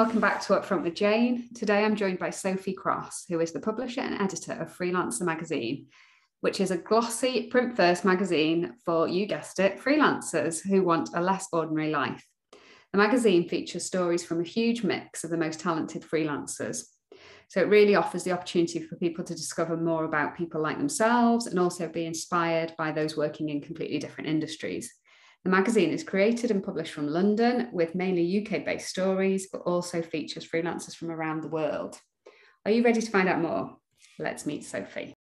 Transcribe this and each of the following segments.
welcome back to Upfront with Jane. Today I'm joined by Sophie Cross, who is the publisher and editor of Freelancer magazine, which is a glossy print first magazine for, you guessed it, freelancers who want a less ordinary life. The magazine features stories from a huge mix of the most talented freelancers. So it really offers the opportunity for people to discover more about people like themselves and also be inspired by those working in completely different industries. The magazine is created and published from London with mainly UK based stories, but also features freelancers from around the world. Are you ready to find out more? Let's meet Sophie.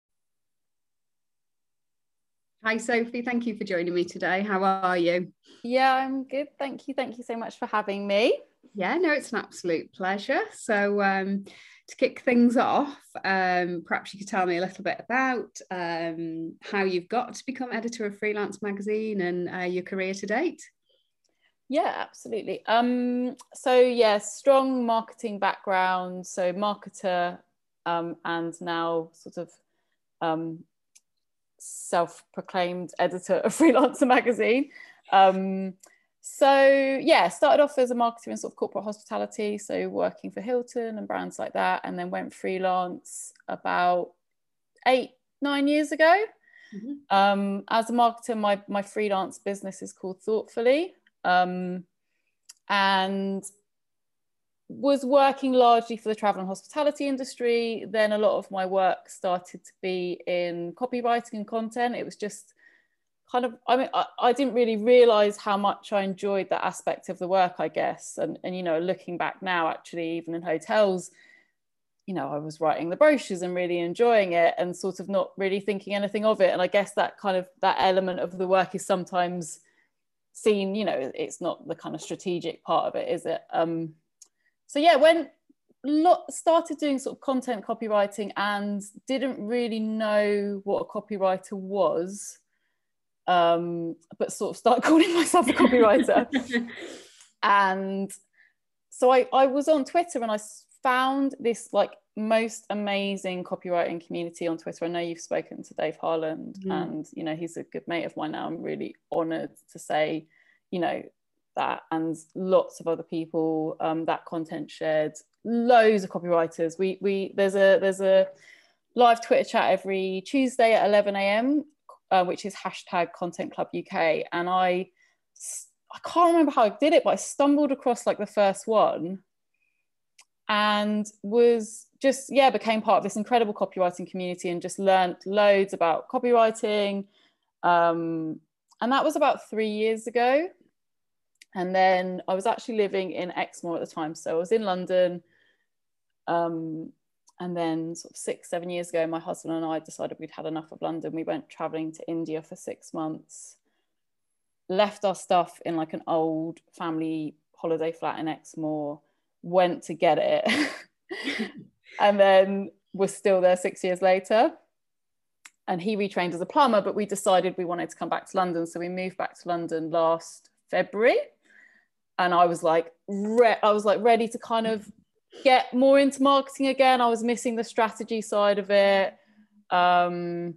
Hi, Sophie. Thank you for joining me today. How are you? Yeah, I'm good. Thank you. Thank you so much for having me. Yeah, no, it's an absolute pleasure. So, um, to kick things off, um, perhaps you could tell me a little bit about um, how you've got to become editor of Freelance Magazine and uh, your career to date. Yeah, absolutely. Um, so, yeah, strong marketing background, so marketer, um, and now sort of um, self proclaimed editor of Freelancer Magazine. So yeah, started off as a marketer in sort of corporate hospitality, so working for Hilton and brands like that, and then went freelance about eight, nine years ago. Mm-hmm. Um, as a marketer, my my freelance business is called Thoughtfully, um, and was working largely for the travel and hospitality industry. Then a lot of my work started to be in copywriting and content. It was just kind of i mean I, I, didn't really realize how much i enjoyed that aspect of the work i guess. And and you know looking back now actually even in hotels you know i was writing the brochures and really enjoying it and sort of not really thinking anything of it. And i guess that kind of that element of the work is sometimes seen you know it's not the kind of strategic part of it is it? Um so yeah when lot started doing sort of content copywriting and didn't really know what a copywriter was um, but sort of start calling myself a copywriter. and so I, I was on Twitter and I found this like most amazing copywriting community on Twitter. I know you've spoken to Dave Harland mm. and you know he's a good mate of mine now. I'm really honored to say, you know, that and lots of other people um, that content shared loads of copywriters we we there's a there's a live twitter chat every tuesday at 11 a.m uh, which is hashtag Content Club UK. And I, I can't remember how I did it, but I stumbled across like the first one and was just, yeah, became part of this incredible copywriting community and just learned loads about copywriting. Um, and that was about three years ago. And then I was actually living in Exmoor at the time. So I was in London. Um, and then sort of six seven years ago my husband and i decided we'd had enough of london. We went traveling to india for six months left our stuff in like an old family holiday flat in exmoor went to get it. And then was still there six years later. And he retrained as a plumber but we decided we wanted to come back to london. So we moved back to london last february. And i was like re- i was like ready to kind of get more into marketing again. I was missing the strategy side of it. Um,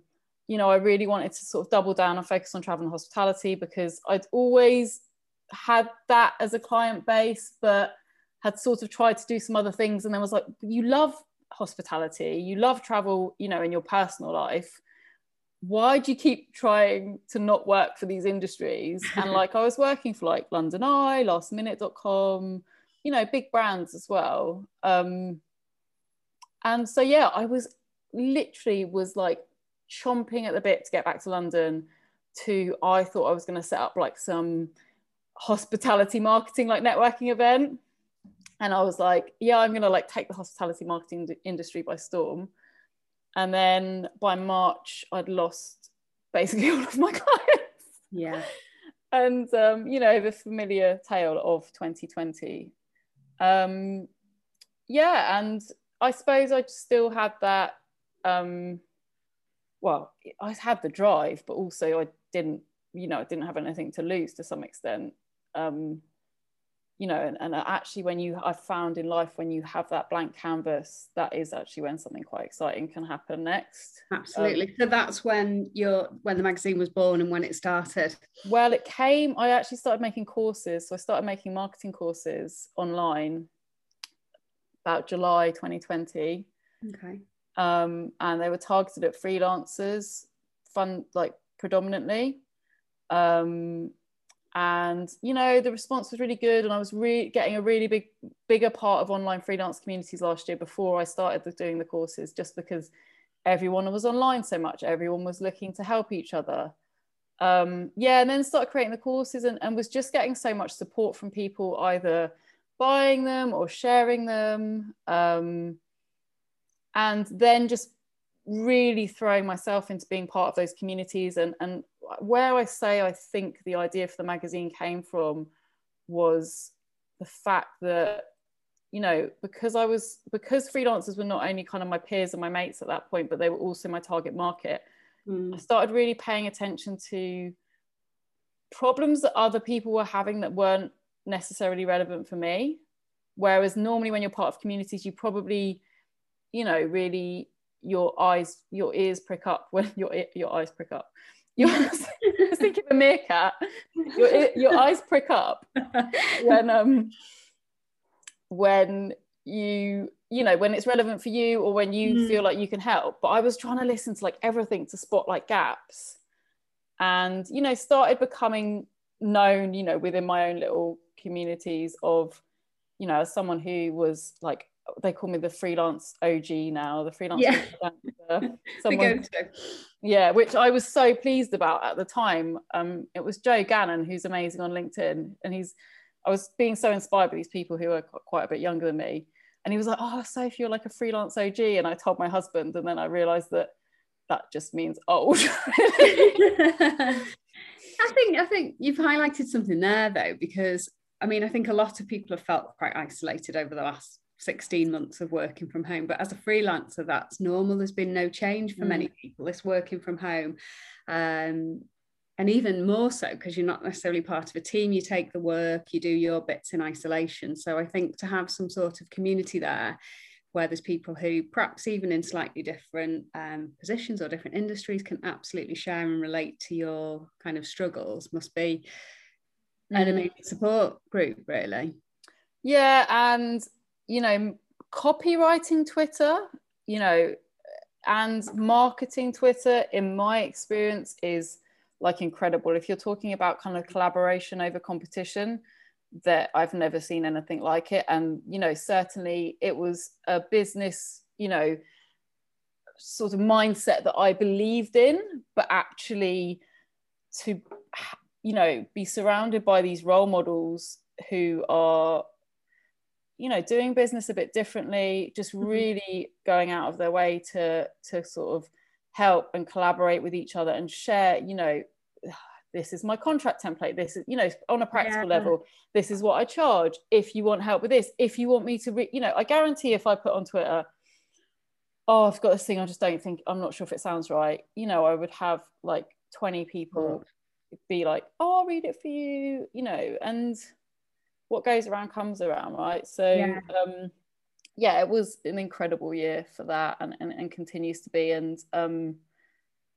you know, I really wanted to sort of double down and focus on travel and hospitality because I'd always had that as a client base, but had sort of tried to do some other things and then was like, you love hospitality, you love travel, you know, in your personal life. Why do you keep trying to not work for these industries? And like I was working for like London Eye, lastminute.com, you know big brands as well. Um and so yeah i was literally was like chomping at the bit to get back to london to i thought i was going to set up like some hospitality marketing like networking event. And i was like yeah i'm going to like take the hospitality marketing industry by storm. And then by march i'd lost basically all of my clients. Yeah. And um, you know the familiar tale of 2020 um, yeah, and I suppose I still had that. Um, well, I had the drive, but also I didn't, you know, I didn't have anything to lose to some extent. Um, you know, and, and actually, when you, I've found in life, when you have that blank canvas, that is actually when something quite exciting can happen next. Absolutely. Um, so that's when your when the magazine was born and when it started. Well, it came. I actually started making courses. So I started making marketing courses online about July 2020. Okay. Um, and they were targeted at freelancers, fun like predominantly. Um, and you know the response was really good. And i was really getting a really big bigger part of online freelance communities last year before i started doing the courses just because everyone was online so much. Everyone was looking to help each other. Um, yeah and then started creating the courses and, and was just getting so much support from people either buying them or sharing them. Um, and then just really throwing myself into being part of those communities and and where I say I think the idea for the magazine came from was the fact that you know because I was because freelancers were not only kind of my peers and my mates at that point but they were also my target market mm. I started really paying attention to problems that other people were having that weren't necessarily relevant for me whereas normally when you're part of communities you probably you know really your eyes your ears prick up when your your eyes prick up your I think of a meerkat. Your, your eyes prick up when um when you you know when it's relevant for you or when you mm. feel like you can help. But I was trying to listen to like everything to spot like gaps. And you know started becoming known you know within my own little communities of you know as someone who was like they call me the freelance OG now, the freelance yeah. Someone, yeah, which I was so pleased about at the time. Um, it was Joe Gannon, who's amazing on LinkedIn, and he's I was being so inspired by these people who are quite a bit younger than me. And he was like, "Oh, Sophie, you're like a freelance OG," and I told my husband, and then I realised that that just means old. I think I think you've highlighted something there though, because I mean, I think a lot of people have felt quite isolated over the last 16 months of working from home. But as a freelancer, that's normal. There's been no change for mm. many people, this working from home. Um, and even more so because you're not necessarily part of a team, you take the work, you do your bits in isolation. So I think to have some sort of community there where there's people who perhaps even in slightly different um, positions or different industries can absolutely share and relate to your kind of struggles must be mm. an amazing support group really yeah and you know, copywriting Twitter, you know, and marketing Twitter, in my experience, is like incredible. If you're talking about kind of collaboration over competition, that I've never seen anything like it. And, you know, certainly it was a business, you know, sort of mindset that I believed in, but actually to, you know, be surrounded by these role models who are you know doing business a bit differently just mm-hmm. really going out of their way to to sort of help and collaborate with each other and share you know this is my contract template this is you know on a practical yeah. level this is what i charge if you want help with this if you want me to re- you know i guarantee if i put on twitter oh i've got this thing i just don't think i'm not sure if it sounds right you know i would have like 20 people be like oh i'll read it for you you know and what goes around comes around, right? So yeah. Um, yeah, it was an incredible year for that and, and, and continues to be. And um,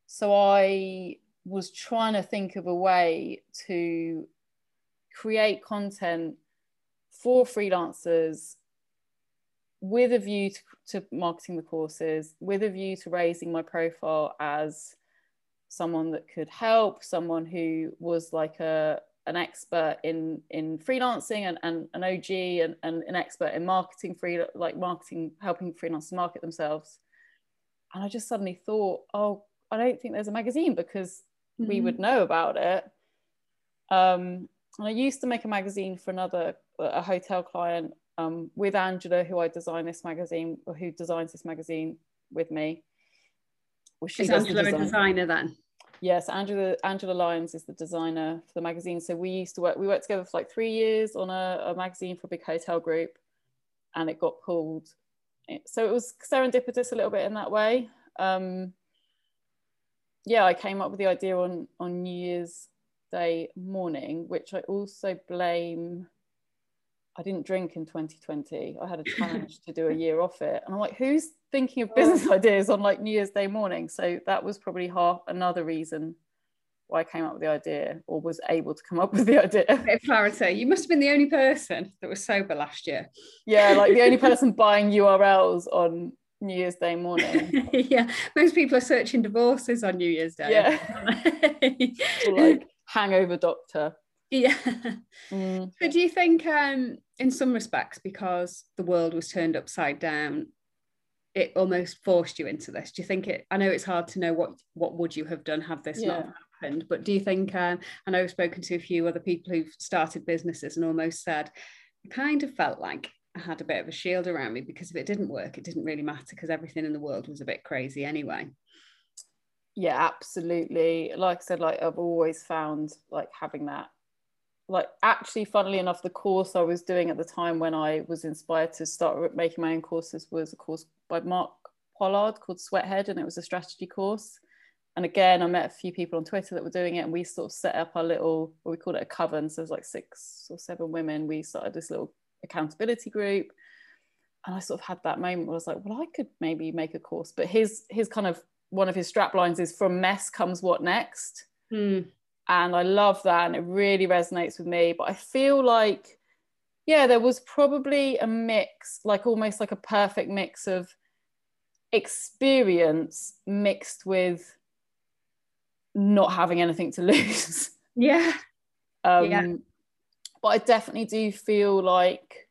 so I was trying to think of a way to create content for freelancers with a view to, to, marketing the courses, with a view to raising my profile as someone that could help, someone who was like a, an expert in in freelancing and, and an OG and, and an expert in marketing free like marketing helping freelancers market themselves. And I just suddenly thought oh I don't think there's a magazine because mm-hmm. we would know about it. Um, and I used to make a magazine for another a hotel client um, with Angela who I designed this magazine or who designs this magazine with me. Well, she Is Angela a designer then Yes, Angela Angela Lyons is the designer for the magazine. So we used to work. We worked together for like three years on a, a magazine for a big hotel group, and it got pulled. So it was serendipitous a little bit in that way. Um, yeah, I came up with the idea on on New Year's Day morning, which I also blame. I didn't drink in 2020. I had a challenge to do a year off it, and I'm like, who's thinking of oh. business ideas on like New Year's Day morning. So that was probably half another reason why I came up with the idea or was able to come up with the idea. A bit of clarity. You must have been the only person that was sober last year. Yeah, like the only person buying URLs on New Year's Day morning. yeah, most people are searching divorces on New Year's Day. Yeah. like hangover doctor. Yeah. Mm. So do you think um in some respects because the world was turned upside down it almost forced you into this do you think it i know it's hard to know what what would you have done had this yeah. not happened but do you think um, i know i've spoken to a few other people who've started businesses and almost said i kind of felt like i had a bit of a shield around me because if it didn't work it didn't really matter because everything in the world was a bit crazy anyway yeah absolutely like i said like i've always found like having that like actually funnily enough the course i was doing at the time when i was inspired to start making my own courses was a course by mark pollard called sweathead and it was a strategy course. And again i met a few people on twitter that were doing it and we sort of set up our little what we called it a coven. So there's like six or seven women. We started this little accountability group. And i sort of had that moment where i was like well i could maybe make a course but his his kind of one of his strap lines is from mess comes what next. Mm and I love that and it really resonates with me. But I feel like, yeah, there was probably a mix, like almost like a perfect mix of experience mixed with not having anything to lose. Yeah. um, yeah. But I definitely do feel like,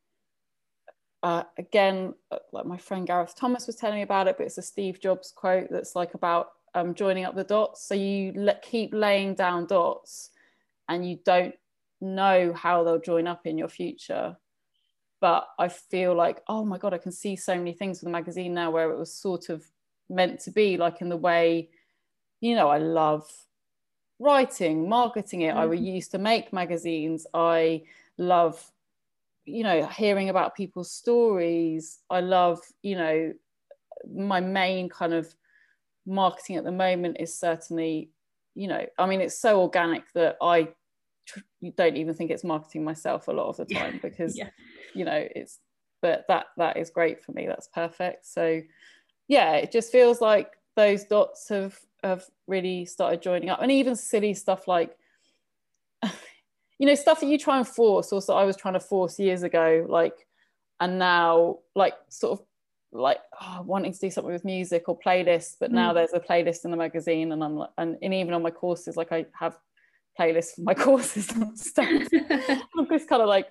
uh, again, uh, like my friend Gareth Thomas was telling me about it, but it's a Steve Jobs quote that's like about um, joining up the dots. So you keep laying down dots and you don't know how they'll join up in your future. But I feel like, oh my God, I can see so many things with the magazine now where it was sort of meant to be, like in the way, you know, I love writing, marketing it. Mm-hmm. I used to make magazines. I love, you know, hearing about people's stories. I love, you know, my main kind of marketing at the moment is certainly you know i mean it's so organic that i tr- don't even think it's marketing myself a lot of the time because yeah. you know it's but that that is great for me. That's perfect. So yeah it just feels like those dots have have really started joining up. And even silly stuff like you know stuff that you try and force also i was trying to force years ago like and now like sort of like oh, wanting to do something with music or playlists but now mm. there's a playlist in the magazine and i'm like and, and even on my courses like i have playlists for my courses and stuff i'm just kind of like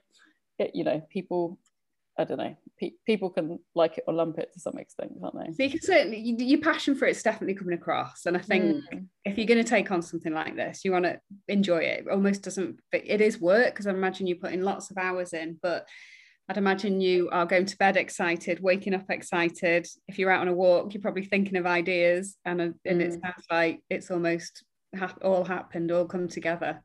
it, you know people i don't know pe- people can like it or lump it to some extent can't they so you can certainly your passion for it's definitely coming across and i think mm. if you're going to take on something like this you want to enjoy it. it almost doesn't it is work because i imagine you're putting lots of hours in but I'd imagine you are going to bed excited, waking up excited. If you're out on a walk, you're probably thinking of ideas, and and mm. it sounds like it's almost ha- all happened, all come together.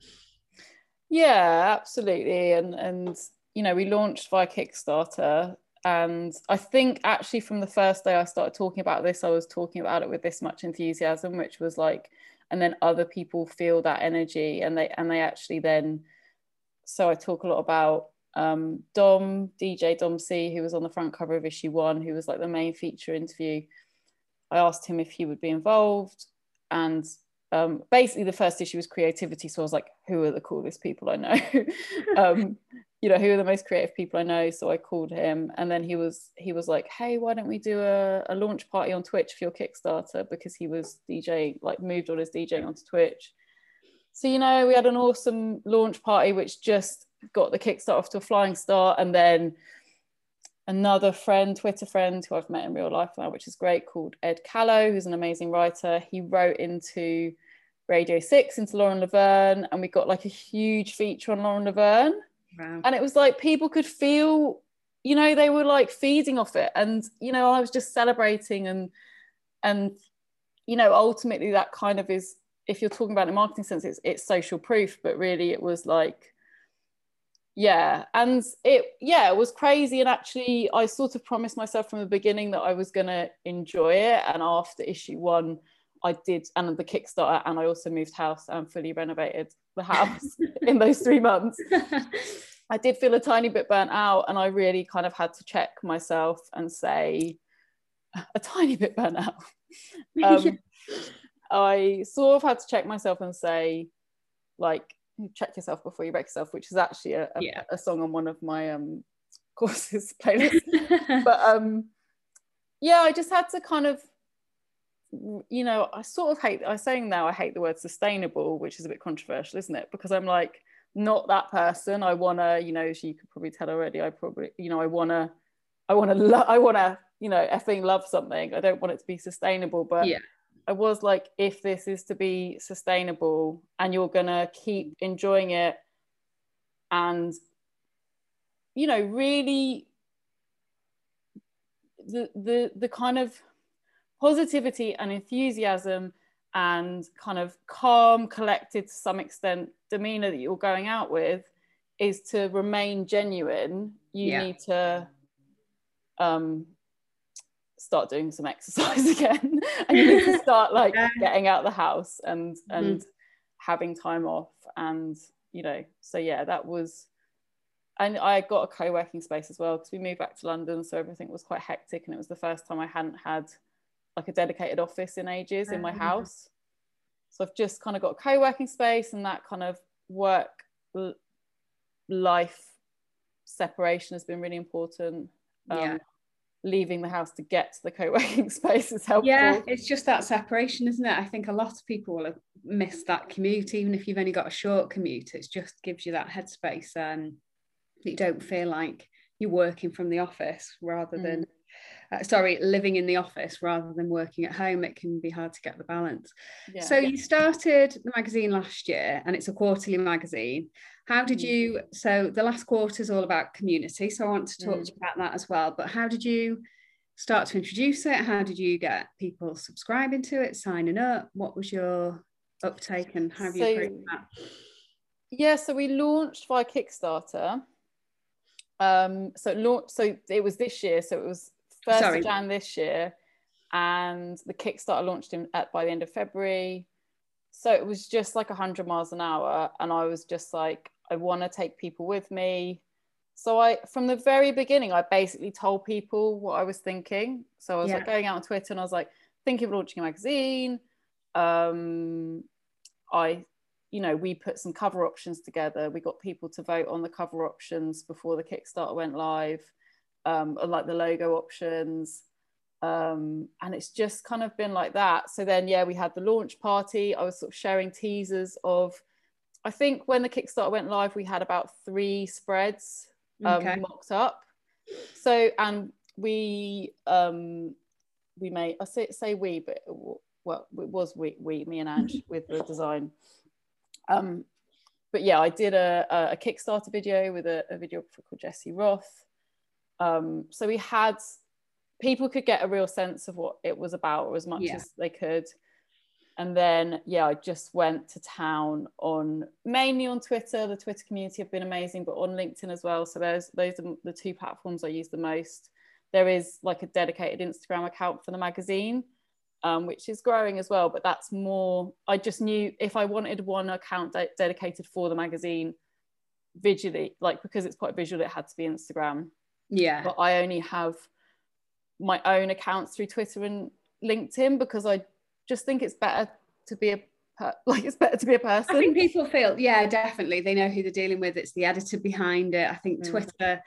Yeah, absolutely. And and you know, we launched via Kickstarter, and I think actually from the first day I started talking about this, I was talking about it with this much enthusiasm, which was like, and then other people feel that energy, and they and they actually then. So I talk a lot about um, Dom, DJ Dom C, who was on the front cover of issue one, who was like the main feature interview. I asked him if he would be involved. And um, basically, the first issue was creativity. So I was like, who are the coolest people I know? um, you know, who are the most creative people I know? So I called him. And then he was he was like, hey, why don't we do a, a launch party on Twitch for your Kickstarter? Because he was DJ, like moved all his DJing onto Twitch. So, you know, we had an awesome launch party, which just got the Kickstarter off to a flying start. And then another friend, Twitter friend, who I've met in real life now, which is great, called Ed Callow, who's an amazing writer. He wrote into Radio 6, into Lauren Laverne, and we got like a huge feature on Lauren Laverne. Wow. And it was like people could feel, you know, they were like feeding off it. And, you know, I was just celebrating and, and, you know, ultimately that kind of is, if you're talking about a marketing sense, it's, it's social proof, but really it was like, yeah and it yeah it was crazy and actually i sort of promised myself from the beginning that i was going to enjoy it and after issue one i did and the kickstarter and i also moved house and fully renovated the house in those three months. I did feel a tiny bit burnt out and i really kind of had to check myself and say a tiny bit burnt out. Um, I sort of had to check myself and say, like, check yourself before you wreck yourself, which is actually a, a, Yeah. a song on one of my um courses playlist. but um yeah, I just had to kind of you know, I sort of hate i'm saying now I hate the word sustainable, which is a bit controversial, isn't it? Because I'm like not that person. I wanna, you know, as you could probably tell already, I probably, you know, I wanna I wanna lo- I wanna, you know, effing love something. I don't want it to be sustainable, but yeah, I was like, if this is to be sustainable and you're gonna keep enjoying it and you know, really the the the kind of positivity and enthusiasm and kind of calm, collected to some extent demeanor that you're going out with is to remain genuine. You Yeah. need to um start doing some exercise again and you need to start like Yeah. getting out the house and Mm-hmm. and having time off and you know so yeah that was and I got a co-working space as well because we moved back to London so everything was quite hectic and it was the first time I hadn't had like a dedicated office in ages in my Ah. house so I've just kind of got a co-working space and that kind of work life separation has been really important um, Yeah. Leaving the house to get to the co-working space is helpful yeah, it's just that separation, isn't it? I think a lot of people will have missed that commute, even if you've only got a short commute. It just gives you that headspace um, you don't feel like you're working from the office rather Mm. than, uh, sorry, living in the office rather than working at home. It can be hard to get the balance. yeah. So you started the magazine last year, and it's a quarterly magazine. How did Mm. you? So the last quarter is all about community. So I want to talk Mm. to you about that as well. But how did you start to introduce it? How did you get people subscribing to it, signing up? What was your uptake, and how have you So- approached that? Yeah, so we launched via Kickstarter. Um, so it launched, so it was this year, so it was first Sorry. of Jan this year, and the Kickstarter launched in at by the end of February. So it was just like hundred miles an hour, and I was just like, I want to take people with me. So I, from the very beginning, I basically told people what I was thinking. So I was Yeah. like going out on Twitter, and I was like thinking of launching a magazine. Um, I you know, we put some cover options together. We got people to vote on the cover options before the Kickstarter went live, um, and like the logo options. Um, and it's just kind of been like that. So then, yeah, we had the launch party. I was sort of sharing teasers of, I think when the Kickstarter went live, we had about three spreads um, Okay. mocked up. So, and we, um, we made, I say, say we, but well, it was we, we me and Ange with the design. Um, but yeah, I did a, a- Kickstarter video with a, a videographer called Jesse Roth. Um, so we had people could get a real sense of what it was about, or as much Yeah. as they could. And then, yeah, I just went to town on mainly on Twitter. The Twitter community have been amazing, but on LinkedIn as well. So those those are the two platforms I use the most. There is like a dedicated Instagram account for the magazine, um, which is growing as well. But that's more. I just knew if I wanted one account de- dedicated for the magazine, visually, like because it's quite visual, it had to be Instagram. Yeah. But I only have my own accounts through Twitter and LinkedIn because I just think it's better to be a per- like it's better to be a person. I think people feel, yeah, definitely. They know who they're dealing with. It's the editor behind it. I think Mm. Twitter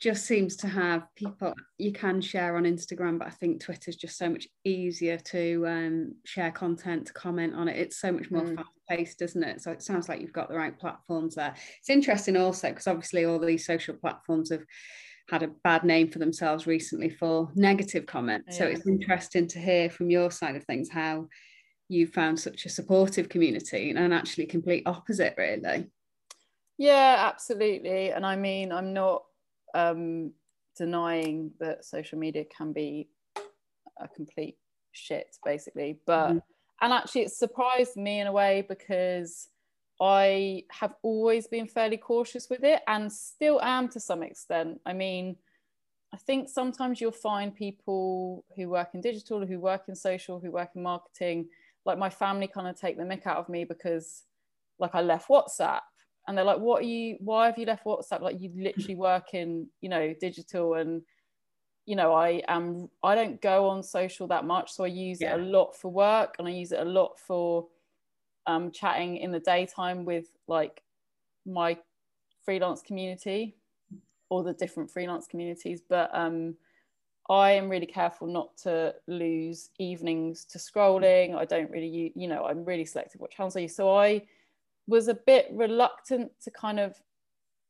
just seems to have people you can share on Instagram, but I think Twitter's just so much easier to um, share content, to comment on it. It's so much more Mm. fast paced, isn't it? So it sounds like you've got the right platforms there. It's interesting also because obviously all these social platforms have had a bad name for themselves recently for negative comments. So it's interesting to hear from your side of things how you found such a supportive community and actually complete opposite really Yeah, absolutely. And I mean, I'm not um, denying that social media can be a complete shit, basically. But, Mhm. and actually, it surprised me in a way because I have always been fairly cautious with it and still am to some extent. I mean, I think sometimes you'll find people who work in digital, who work in social, who work in marketing, like my family kind of take the mick out of me because like I left WhatsApp and they're like, what are you, why have you left WhatsApp? Like you literally work in, you know, digital and you know i am i don't go on social that much so i use yeah. it a lot for work and i use it a lot for um, chatting in the daytime with like my freelance community or the different freelance communities. But um, i am really careful not to lose evenings to scrolling. I don't really you know i'm really selective what channels i use. So i was a bit reluctant to kind of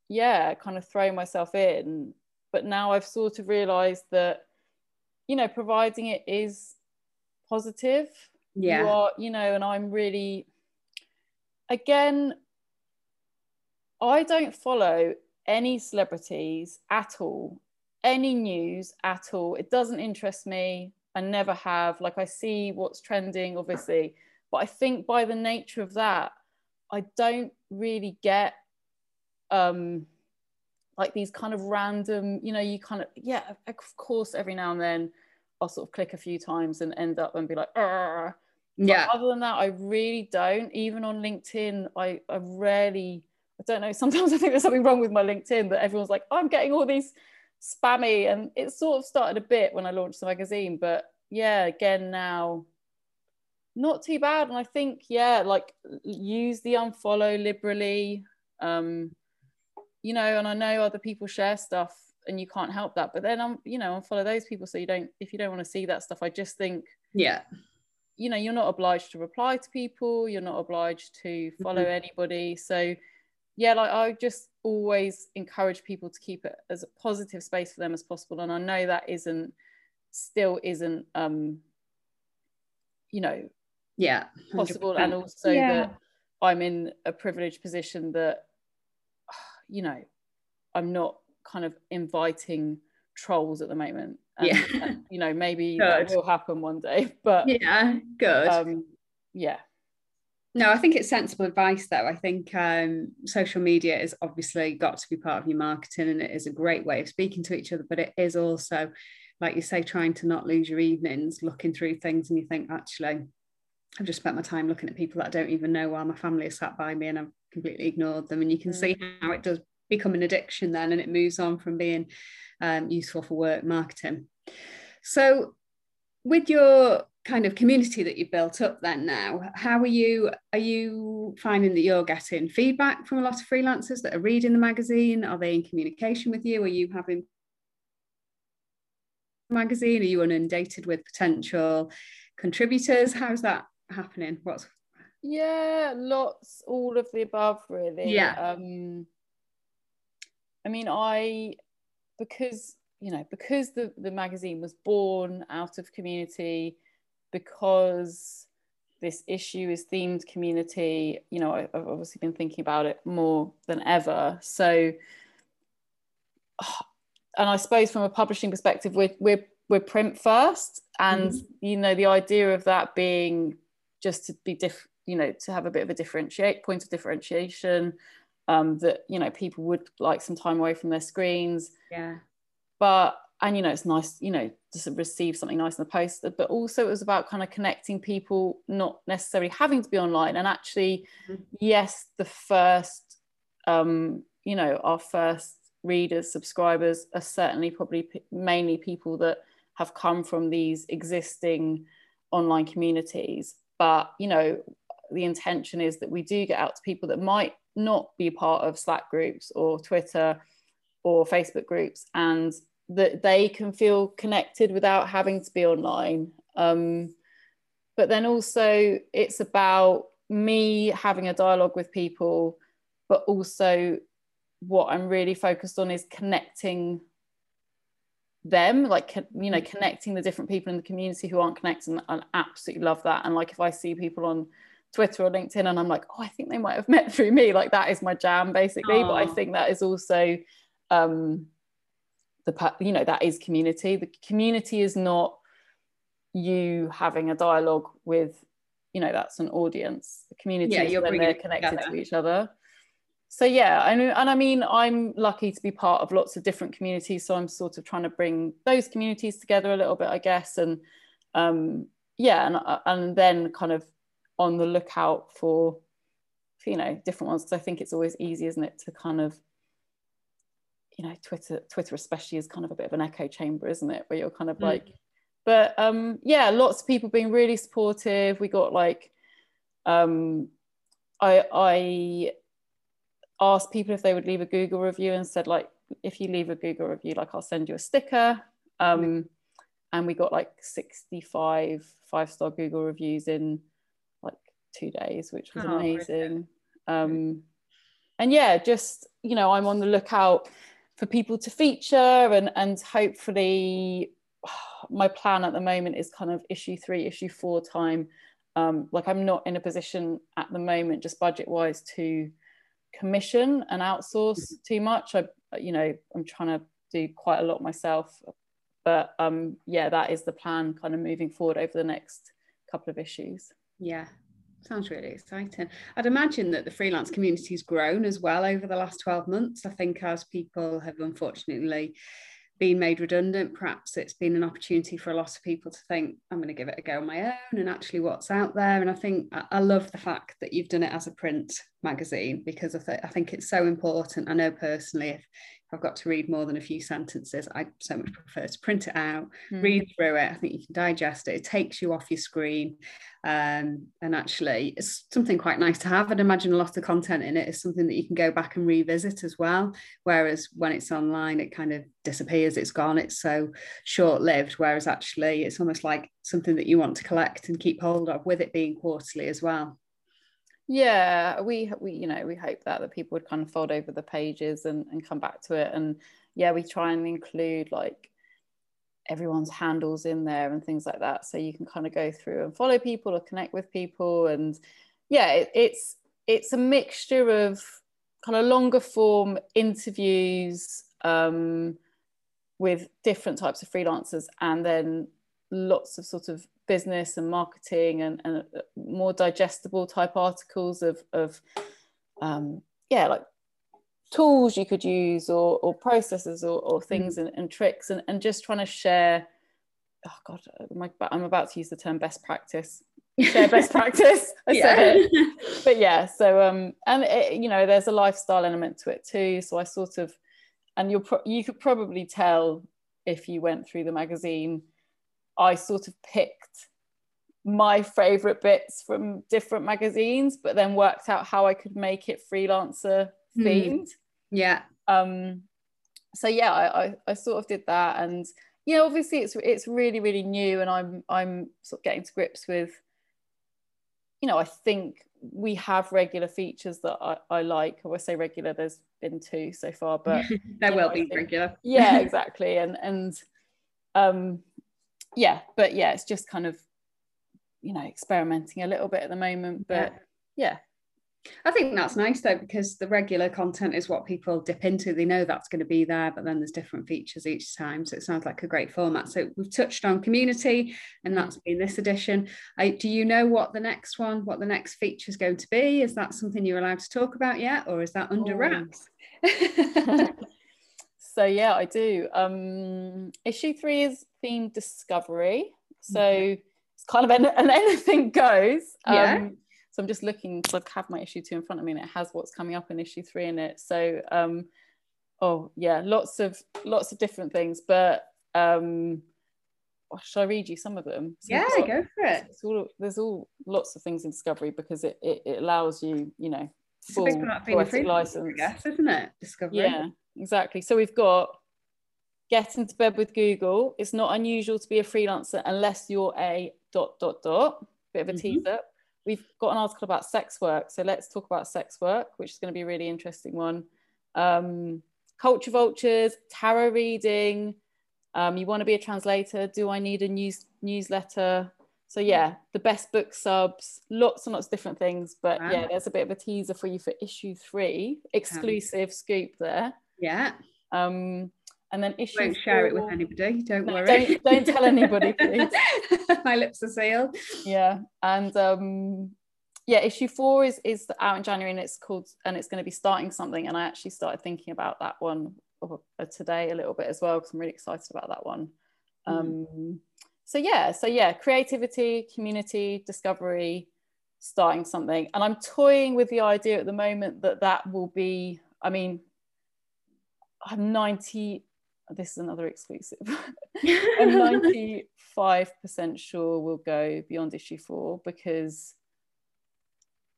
yeah kind of throw myself in. But now i've sort of realized that you know providing it is positive. Yeah. you are you know and i'm really again i don't follow any celebrities at all any news at all. It doesn't interest me. I never have. Like i see what's trending obviously but i think by the nature of that i don't really get um like these kind of random you know you kind of yeah of course every now and then i'll sort of click a few times and end up and be like Arr. Yeah. but other than that i really don't. Even on linkedin i i rarely i don't know sometimes i think there's something wrong with my linkedin that everyone's like oh, i'm getting all these spammy and it sort of started a bit when i launched the magazine but yeah again now not too bad. And i think yeah like use the unfollow liberally um you know, and I know other people share stuff and you can't help that. But then I'm, you know, unfollow those people so you don't, if you don't want to see that stuff, I just think, yeah, you know, you're not obliged to reply to people, you're not obliged to follow mm-hmm. anybody. So, yeah, like I just always encourage people to keep it as a positive space for them as possible. And I know that isn't, still isn't, um, you know, yeah, 100%. possible. And also yeah. that I'm in a privileged position that you know, I'm not kind of inviting trolls at the moment. And, yeah. And, you know, maybe that will happen one day. But yeah, good. Um, yeah. No, I think it's sensible advice though. I think um, social media is obviously got to be part of your marketing and it is a great way of speaking to each other, but it is also, like you say, trying to not lose your evenings looking through things and you think, actually, I've just spent my time looking at people that I don't even know while my family is sat by me and I've completely ignored them. And you can mm. see how it does become an addiction then and it moves on from being um, useful for work marketing. So, with your kind of community that you've built up then now how are you are you finding that you're getting feedback from a lot of freelancers that are reading the magazine are they in communication with you are you having magazine are you inundated with potential contributors how's that happening what's yeah, lots, all of the above, really. Yeah. Um, I mean, I because you know because the the magazine was born out of community, because this issue is themed community. You know, I've obviously been thinking about it more than ever. So, and I suppose from a publishing perspective, we're we're we're print first, and mm-hmm. you know the idea of that being just to be different you know to have a bit of a differentiate point of differentiation um, that you know people would like some time away from their screens. Yeah. But and you know it's nice you know to receive something nice in the post but also it was about kind of connecting people not necessarily having to be online. And actually mm-hmm. yes the first um you know our first readers subscribers are certainly probably p- mainly people that have come from these existing online communities. But you know the intention is that we do get out to people that might not be part of Slack groups or Twitter or Facebook groups and that they can feel connected without having to be online. Um, but then also, it's about me having a dialogue with people, but also what I'm really focused on is connecting them like you know connecting the different people in the community who aren't connected and I absolutely love that and like if I see people on Twitter or LinkedIn and I'm like, oh, I think they might have met through me. Like that is my jam basically. But I think that is also um the you know, that is community. The community is not you having a dialogue with, you know, that's an audience. The community yeah, is when they're connected together. to each other. So yeah, I and I mean, I'm lucky to be part of lots of different communities. So I'm sort of trying to bring those communities together a little bit, I guess, and um, yeah, and and then kind of on the lookout for, for you know different ones. Because I think it's always easy, isn't it, to kind of you know twitter twitter especially is kind of a bit of an echo chamber isn't it? Where you're kind of mm. like but um yeah lots of people being really supportive. We got like um i i asked people if they would leave a google review and said like if you leave a google review like i'll send you a sticker. Um and we got like 65 five star google reviews in two days which was oh, amazing. Um and yeah just you know i'm on the lookout for people to feature and and hopefully my plan at the moment is kind of issue three issue four time. Um, like i'm not in a position at the moment just budget wise to commission and outsource mm-hmm. too much. I you know i'm trying to do quite a lot myself. But um yeah that is the plan kind of moving forward over the next couple of issues. Yeah Sounds really exciting. I'd imagine that the freelance community's grown as well over the last 12 months. I think as people have unfortunately been made redundant, perhaps it's been an opportunity for a lot of people to think, I'm going to give it a go on my own and actually what's out there. And I think I love the fact that you've done it as a print magazine because I, th- I think it's so important. I know personally, if I've got to read more than a few sentences, I so much prefer to print it out, mm. read through it. I think you can digest it. It takes you off your screen. Um, and actually, it's something quite nice to have. I'd imagine a lot of content in it is something that you can go back and revisit as well. Whereas when it's online, it kind of disappears, it's gone, it's so short lived. Whereas actually, it's almost like something that you want to collect and keep hold of with it being quarterly as well yeah we we you know we hope that that people would kind of fold over the pages and, and come back to it. And yeah we try and include like everyone's handles in there and things like that. So you can kind of go through and follow people or connect with people. And yeah it, it's it's a mixture of kind of longer form interviews um, with different types of freelancers and then lots of sort of business and marketing and, and uh, more digestible type articles of, of um, yeah, like tools you could use or, or processes or, or things mm. and, and, tricks and, and just trying to share oh god i'm about to use the term best practice share best practice i yeah. said it but yeah so um and it, you know there's a lifestyle element to it too so i sort of and you're pro- you could probably tell if you went through the magazine I sort of picked my favorite bits from different magazines, but then worked out how I could make it freelancer hmm. themed. Mm. Yeah. Um, so yeah, I, I, I sort of did that, and yeah, obviously it's it's really really new, and I'm I'm sort of getting to grips with. You know, I think we have regular features that I, I like. I say regular. There's been two so far, but there will know, be think, regular. yeah, exactly, and and um yeah but yeah it's just kind of you know experimenting a little bit at the moment but yeah. yeah. I think that's nice though because the regular content is what people dip into. They know that's going to be there, but then there's different features each time. So it sounds like a great format. So we've touched on community, and mm. that's been this edition. I, do you know what the next one, what the next feature is going to be? Is that something you're allowed to talk about yet, or is that under oh. wraps? so yeah, I do. Um, issue three is themed discovery. So mm-hmm. it's kind of an, an anything goes. Um, yeah. So I'm just looking because I have my issue two in front of me and it has what's coming up in issue three in it. So um, oh yeah, lots of lots of different things. But um, oh, shall I read you some of them? So yeah, got, go for it. All, there's all lots of things in discovery because it, it, it allows you, you know, full poetic license, guess, isn't it? Discovery. Yeah, exactly. So we've got get into bed with Google. It's not unusual to be a freelancer unless you're a dot dot dot. Bit of a mm-hmm. teaser. We've got an article about sex work, so let's talk about sex work, which is going to be a really interesting one. Um, culture vultures, tarot reading. Um, you want to be a translator? Do I need a news newsletter? So yeah, the best book subs, lots and lots of different things. But wow. yeah, there's a bit of a teaser for you for issue three, exclusive scoop there. Yeah. Um, and then issue won't share four, it with anybody don't no, worry. don't, don't tell anybody please. My lips are sealed. Yeah and um yeah issue four is is out in january and it's called and it's going to be starting something. And i actually started thinking about that one today a little bit as well because i'm really excited about that one. Mm. um so yeah so yeah creativity community discovery starting something. And i'm toying with the idea at the moment that that will be i mean I'm 90 this is another exclusive. I'm 95% sure we'll go beyond issue four because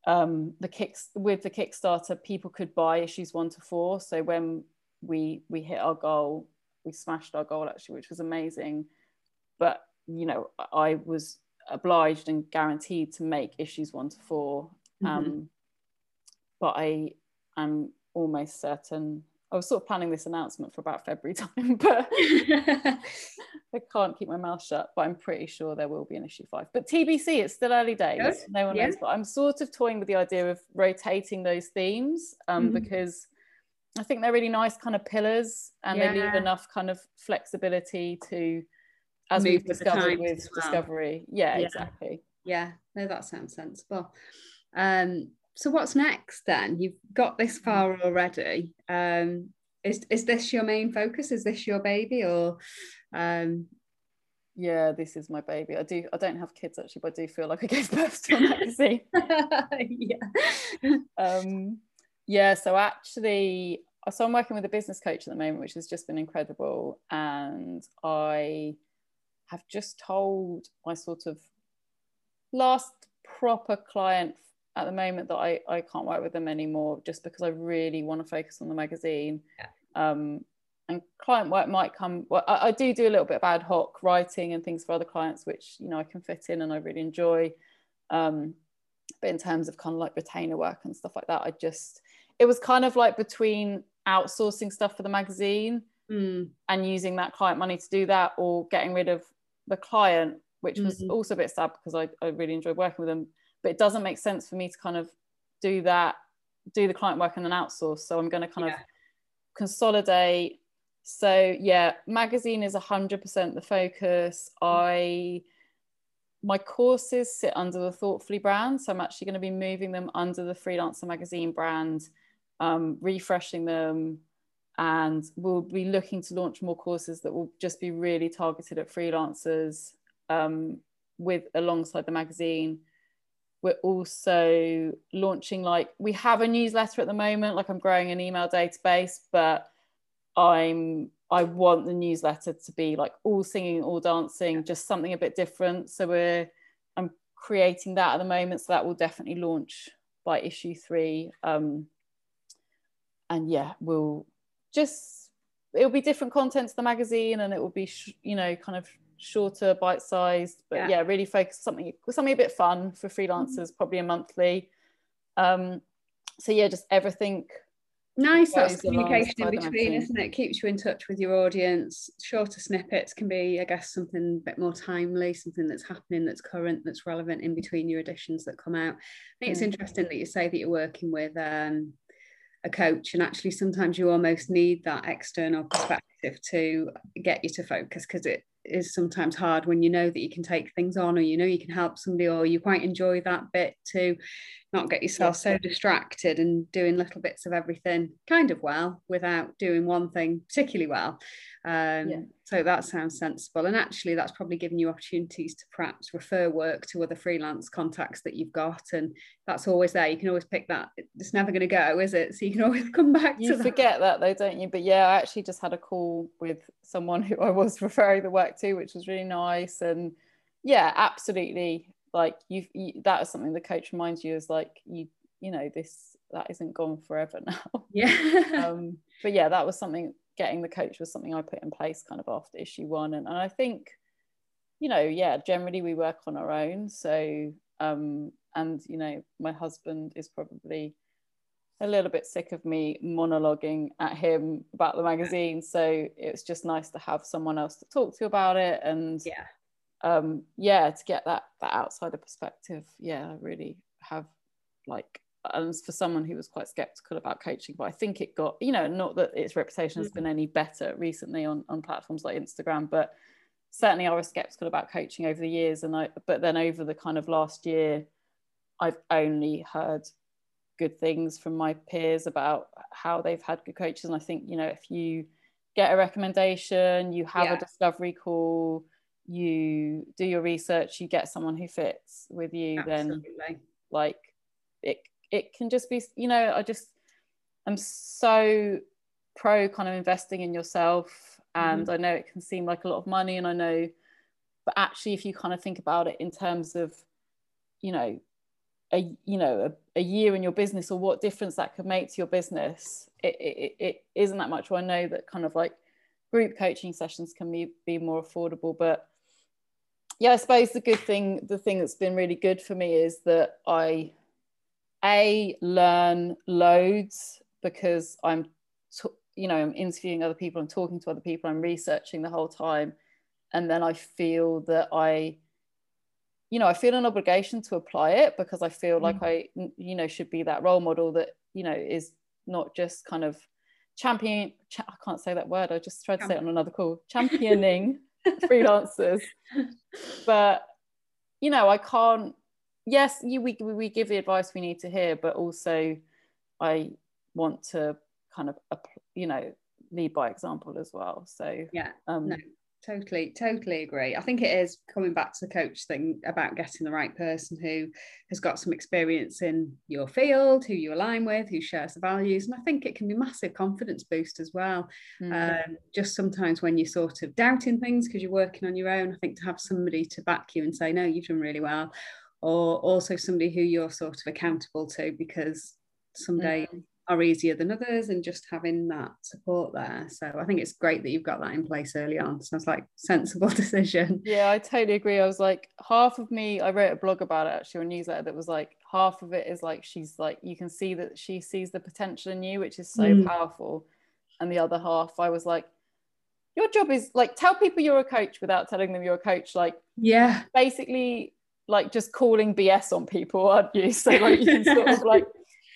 um, the kicks with the Kickstarter, people could buy issues one to four. So when we we hit our goal, we smashed our goal actually, which was amazing. But you know, I was obliged and guaranteed to make issues one to 4 mm-hmm. um, but I am almost certain I was sort of planning this announcement for about February time, but I can't keep my mouth shut. But I'm pretty sure there will be an issue five. But TBC, it's still early days. Good. No one yeah. knows. But I'm sort of toying with the idea of rotating those themes um, mm-hmm. because I think they're really nice kind of pillars and yeah. they leave enough kind of flexibility to, as Move we've discovered with well. Discovery. Yeah, yeah, exactly. Yeah, no, that sounds sensible. Um, so what's next then? You've got this mm. far already. Um, is is this your main focus? Is this your baby or? Um... Yeah, this is my baby. I do. I don't have kids actually, but I do feel like I gave birth to a magazine. yeah. um, yeah. So actually, so I'm working with a business coach at the moment, which has just been incredible, and I have just told my sort of last proper client at the moment that I, I can't work with them anymore just because I really want to focus on the magazine. Yeah. Um, and client work might come, well, I, I, do do a little bit of ad hoc writing and things for other clients, which, you know, I can fit in and I really enjoy. Um, but in terms of kind of like retainer work and stuff like that, I just, it was kind of like between outsourcing stuff for the magazine mm. and using that client money to do that or getting rid of the client, which was mm-hmm. also a bit sad because I, I really enjoyed working with them but it doesn't make sense for me to kind of do that do the client work and then outsource. So i'm going to kind yeah. of consolidate. So yeah magazine is 100% the focus. I my courses sit under the thoughtfully brand. So i'm actually going to be moving them under the freelancer magazine brand um, refreshing them and we'll be looking to launch more courses that will just be really targeted at freelancers um, with alongside the magazine we're also launching like we have a newsletter at the moment like i'm growing an email database but i'm i want the newsletter to be like all singing all dancing just something a bit different. So we're i'm creating that at the moment so that will definitely launch by issue three. Um and yeah we'll just it'll be different content to the magazine and it will be you know kind of shorter, bite sized, but yeah. yeah. really focus something something a bit fun for freelancers, mm-hmm. probably a monthly. Um, so yeah, just everything. Nice, that's communication in between, isn't it? Keeps you in touch with your audience. Shorter snippets can be, I guess, something a bit more timely, something that's happening, that's current, that's relevant in between your editions that come out. I think mm. it's interesting that you say that you're working with um, a coach, and actually sometimes you almost need that external perspective to get you to focus because it is sometimes hard when you know that you can take things on or you know you can help somebody or you quite enjoy that bit to not get yourself so distracted and doing little bits of everything kind of well without doing one thing particularly well um, yeah. So that sounds sensible. And actually that's probably given you opportunities to perhaps refer work to other freelance contacts that you've got and that's always there. You can always pick that. It's never going to go is it? So you can always come back you forget that. that though don't you? But yeah I actually just had a call with someone who I was referring the work to which was really nice. And yeah absolutely. Like you, you that is something the coach reminds you is like you you know this that isn't gone forever now. Yeah. Um but yeah that was something getting the coach was something i put in place kind of after issue one. And, and i think you know yeah generally we work on our own. So um and you know my husband is probably a little bit sick of me monologuing at him about the magazine. So it's just nice to have someone else to talk to about it. And yeah. um yeah to get that that outsider perspective yeah I really have like and for someone who was quite skeptical about coaching but I think it got you know not that its reputation has mm. been any better recently on on platforms like Instagram but certainly I was skeptical about coaching over the years and I but then over the kind of last year I've only heard good things from my peers about how they've had good coaches and I think you know if you get a recommendation you have yeah. a discovery call you do your research you get someone who fits with you Absolutely. then like it it can just be you know i just i'm so pro kind of investing in yourself and Mm-hmm. i know it can seem like a lot of money and i know but actually if you kind of think about it in terms of you know a you know a, a year in your business or what difference that could make to your business it, it, it isn't that much well, i know that kind of like group coaching sessions can be, be more affordable but yeah i suppose the good thing the thing that's been really good for me is that i a learn loads because i'm you know i'm interviewing other people i'm talking to other people i'm researching the whole time. And then i feel that i you know i feel an obligation to apply it because i feel like mm. i you know should be that role model that you know is not just kind of champion cha- i can't say that word i just tried to say it on another call championing freelancers. But you know i can't yes you we, we give the advice we need to hear but also i want to kind of you know lead by example as well so Yeah. um No, totally, totally agree. I think it is coming back to the coach thing about getting the right person who has got some experience in your field, who you align with, who shares the values. And I think it can be massive confidence boost as well. mm, Um, just sometimes when you're sort of doubting things because you're working on your own, I think to have somebody to back you and say, no, you've done really well. Or also somebody who you're sort of accountable to because some days mm. are easier than others and just having that support there. So I think it's great that you've got that in place early on. Sounds like sensible decision. Yeah, I totally agree. I was like, half of me, I wrote a blog about it actually, a newsletter that was like, half of it is like, she's like, you can see that she sees the potential in you, which is so Mm. powerful. And the other half, I was like, your job is like, tell people you're a coach without telling them you're a coach. Like, Yeah. basically, like just calling BS on people, aren't you? So, like, you can sort of like,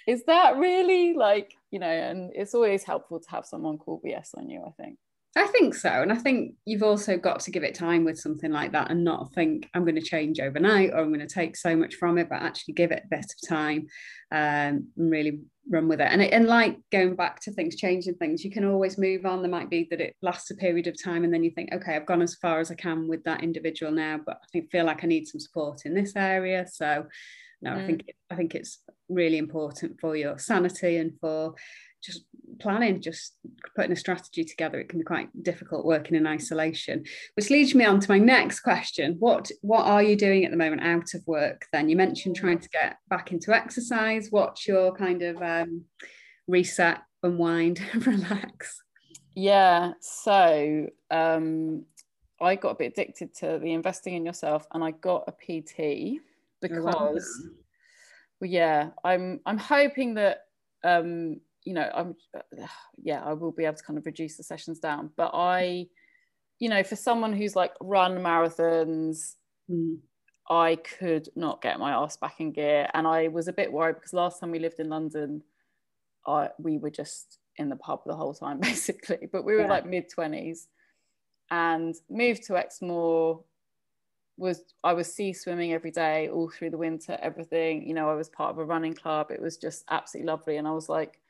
is that really like, you know, and it's always helpful to have someone call BS on you, I think. I think so. And I think you've also got to give it time with something like that and not think I'm going to change overnight or I'm going to take so much from it, but actually give it a bit of time um, and really run with it. And, it, and like going back to things, changing things, you can always move on. There might be that it lasts a period of time and then you think, okay, I've gone as far as I can with that individual now, but I think feel like I need some support in this area. So no, I Mm. think I think it's really important for your sanity and for just planning, just putting a strategy together. It can be quite difficult working in isolation, which leads me on to my next question. What what are you doing at the moment out of work? Then you mentioned trying to get back into exercise. What's your kind of um, reset, unwind, relax? Yeah. So um, I got a bit addicted to the investing in yourself, and I got a PT because, well well, yeah, I'm I'm hoping that um, you know I'm yeah I will be able to kind of reduce the sessions down, but I, you know, for someone who's like run marathons. Mm. I could not get my ass back in gear, and I was a bit worried because last time we lived in London, I we were just in the pub the whole time basically, but we were Yeah. like mid twenties, and moved to Exmoor. Was I was sea swimming every day all through the winter, everything. You know, I was part of a running club. It was just absolutely lovely, and I was like,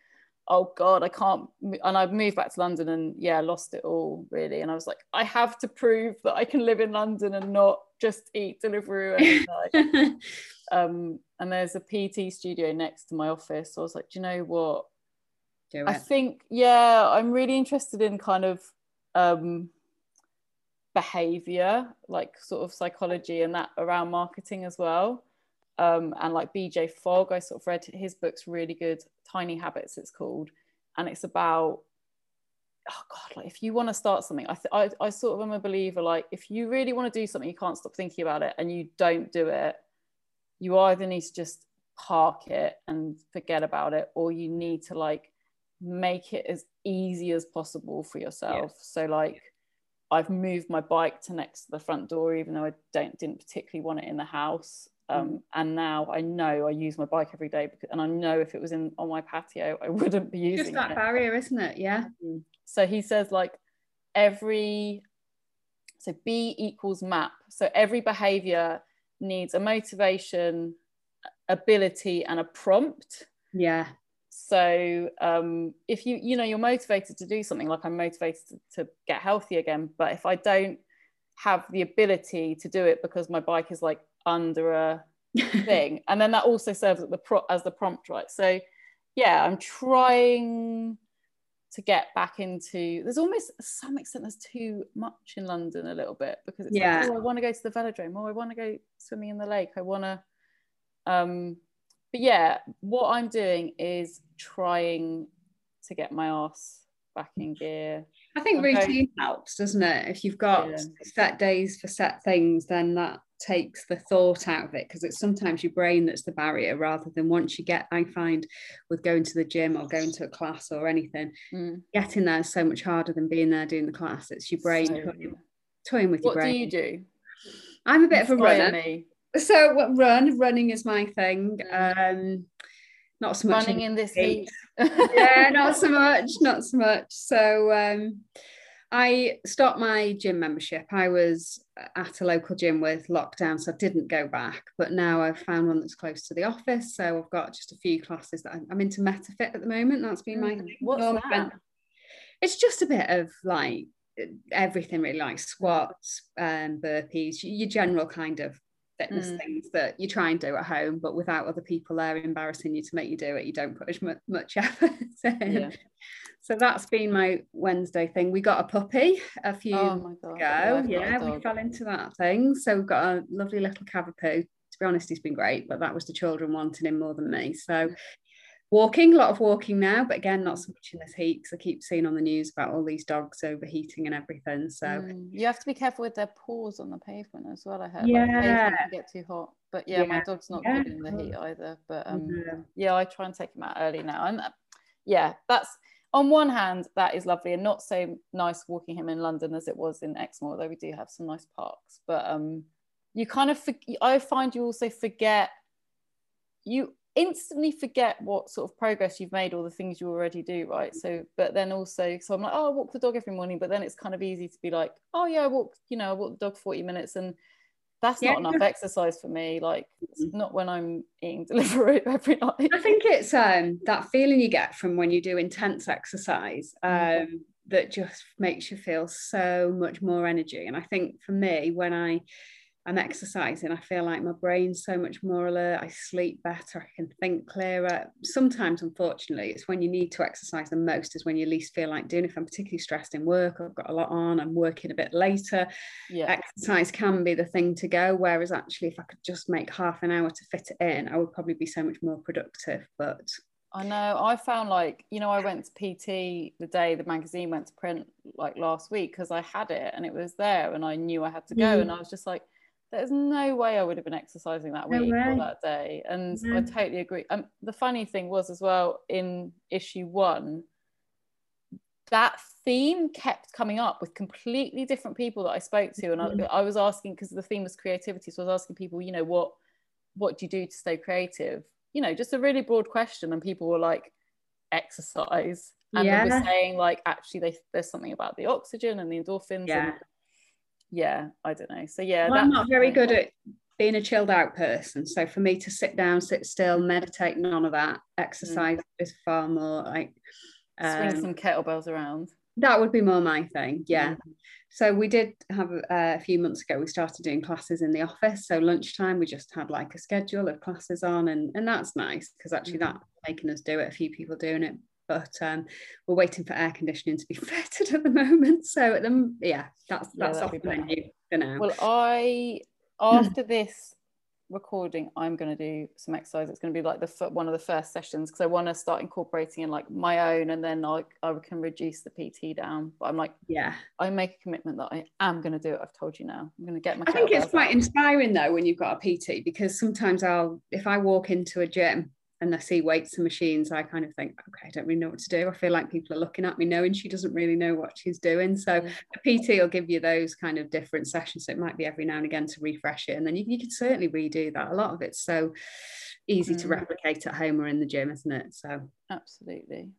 oh god, I can't. And I moved back to London, and yeah, lost it all really. And I was like, I have to prove that I can live in London and not just eat delivery um, and there's a PT studio next to my office. So I was like, do you know what? Do I think, yeah, I'm really interested in kind of um, behavior, like sort of psychology and that around marketing as well. Um, and like BJ Fogg, I sort of read his book's really good, Tiny Habits, it's called. And it's about, oh God, like if you want to start something, I, th- I, I sort of am a believer, like if you really want to do something, you can't stop thinking about it and you don't do it, you either need to just park it and forget about it, or you need to like make it as easy as possible for yourself. So like I've moved my bike to next to the front door, even though I don't didn't particularly want it in the house. Um, and now I know I use my bike every day, because, and I know if it was in on my patio, I wouldn't be using it. Just that it. barrier, isn't it? Yeah. So he says like every so B equals map. So every behavior needs a motivation, ability, and a prompt. Yeah. So um, if you you know you're motivated to do something, like I'm motivated to, to get healthy again, but if I don't have the ability to do it because my bike is like under a thing, and then that also serves as the pro- as the prompt, right? So yeah, I'm trying to get back into there's almost some extent there's too much in London a little bit because it's Yeah. like, oh, I want to go to the velodrome, or I want to go swimming in the lake, I want to um but yeah, what I'm doing is trying to get my ass back in gear. I think Okay. routine helps, doesn't it? If you've got Yeah. set days for set things, then that takes the thought out of it because it's sometimes your brain that's the barrier rather than once you get, I find with going to the gym or going to a class or anything, Mm. getting there is so much harder than being there doing the class. It's your brain So- toying, toying with your brain what do you do? I'm a bit of a runner. me. So what- run, running is my thing. Um, not so much running in this heat. heat. yeah, not so much, not so much. So um, I stopped my gym membership. I was at a local gym with lockdown, so I didn't go back. But now I've found one that's close to the office, so I've got just a few classes that I'm, I'm into MetaFit at the moment. That's been my Mm. What's that? It's just a bit of like everything really, like squats, um, burpees, your general kind of fitness Mm. things that you try and do at home, but without other people there embarrassing you to make you do it, you don't put as mu- much effort in. Yeah. So that's been my Wednesday thing. We got a puppy a few Oh my god. ago. Yeah, we fell into that thing. So we've got a lovely little cavapoo. To be honest, he's been great, but that was the children wanting him more than me. So walking, a lot of walking now, but again, not so much in this heat because I keep seeing on the news about all these dogs overheating and everything. So Mm, you have to be careful with their paws on the pavement as well. I heard. Yeah. Like, the pavement can get too hot. But yeah, my dog's not Yeah, good in the heat either. But um, yeah. yeah, I try and take him out early now. And uh, yeah, that's on one hand, that is lovely and not so nice walking him in London as it was in Exmoor, though we do have some nice parks. But um, you kind of, I find you also forget, you instantly forget what sort of progress you've made or the things you already do, right? So, but then also, so I'm like, oh, I walk the dog every morning, but then it's kind of easy to be like, oh yeah, I walk, you know, I walk the dog 40 minutes and that's Yeah. not enough exercise for me. Like, it's Mhm. not when I'm eating delivery every night. I think it's um, that feeling you get from when you do intense exercise um, Mhm. that just makes you feel so much more energy. And I think for me, when I am exercising, I feel like my brain's so much more alert. I sleep better. I can think clearer. Sometimes, unfortunately, it's when you need to exercise the most is when you least feel like doing. If I'm particularly stressed in work, I've got a lot on. I'm working a bit later Yeah. exercise can be the thing to go. Whereas actually, if I could just make half an hour to fit it in, I would probably be so much more productive. But I know. I found like, you know, I went to PT the day the magazine went to print like last week because I had it and it was there and I knew I had to go. Mm. And I was just like, there's no way I would have been exercising that No week way. or that day. And I totally agree. Um, the funny thing was as well in issue one, that theme kept coming up with completely different people that I spoke to. And I, Mhm. I was asking, because the theme was creativity. So I was asking people, you know, what what do you do to stay creative? You know, just a really broad question. And people were like, exercise. And they were saying, like, actually, they, there's something about the oxygen and the endorphins. Yeah. And yeah, I don't know. So yeah, well, I'm that's not very good at being a chilled out person. So for me to sit down, sit still, meditate, none of that. Exercise is far more like swing um, some kettlebells around. that would be more my thing. Yeah. Mm. So we did have uh, a few months ago. We started doing classes in the office. So lunchtime, we just had like a schedule of classes on, and and that's nice because actually Mhm. that's making us do it. A few people doing it, but um, we're waiting for air conditioning to be fitted at the moment. So at the yeah, that's that's off the menu for now. Well, I after this recording, I'm going to do some exercise. It's going to be like the one of the first sessions because I want to start incorporating in like my own, and then I I can reduce the PT down. But I'm like, yeah, I make a commitment that I am going to do it. I've told you now. I'm going to get my. I think it's quite out. inspiring though when you've got a PT because sometimes I'll if I walk into a gym and I see weights and machines, I kind of think, okay, I don't really know what to do. I feel like people are looking at me knowing she doesn't really know what she's doing. So Mm. a PT will give you those kind of different sessions. So it might be every now and again to refresh it. And then you, you can certainly redo that. A lot of it's so easy to Mm. replicate at home or in the gym, isn't it? So Absolutely.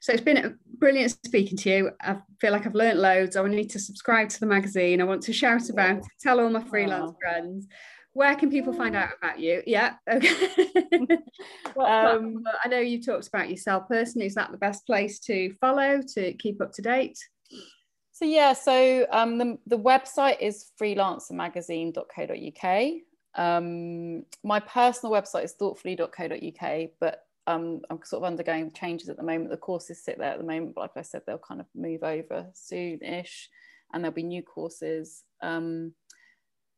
so it's been a- brilliant speaking to you. I feel like I've learnt loads. I need to subscribe to the magazine. I want to shout about it, tell all my freelance Aw. friends. Where can people find out about you? Yeah, okay. Um, I know you talked about yourself personally. Is that the best place to follow to keep up to date? So yeah, so um, the, the website is freelancermagazine.co.uk. Um, my personal website is thoughtfully.co.uk, but um, I'm sort of undergoing changes at the moment. The courses sit there at the moment, but like I said, they'll kind of move over soon-ish, and there'll be new courses. Um,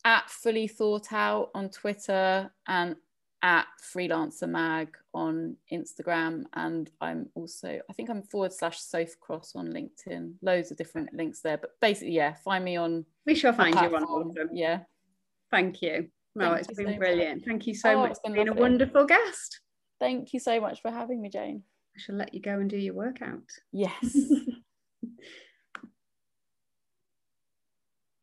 at Fully Thought Out on Twitter and at Freelancer Mag on Instagram, and I'm also I think I'm forward slash Soph Cross on LinkedIn. Loads of different links there, but basically, yeah, find me on. We shall find you on all of them. Yeah. Thank you. No, it's been so brilliant. Much. Thank you so oh, much for being a wonderful guest. Thank you so much for having me, Jane. I shall let you go and do your workout. Yes.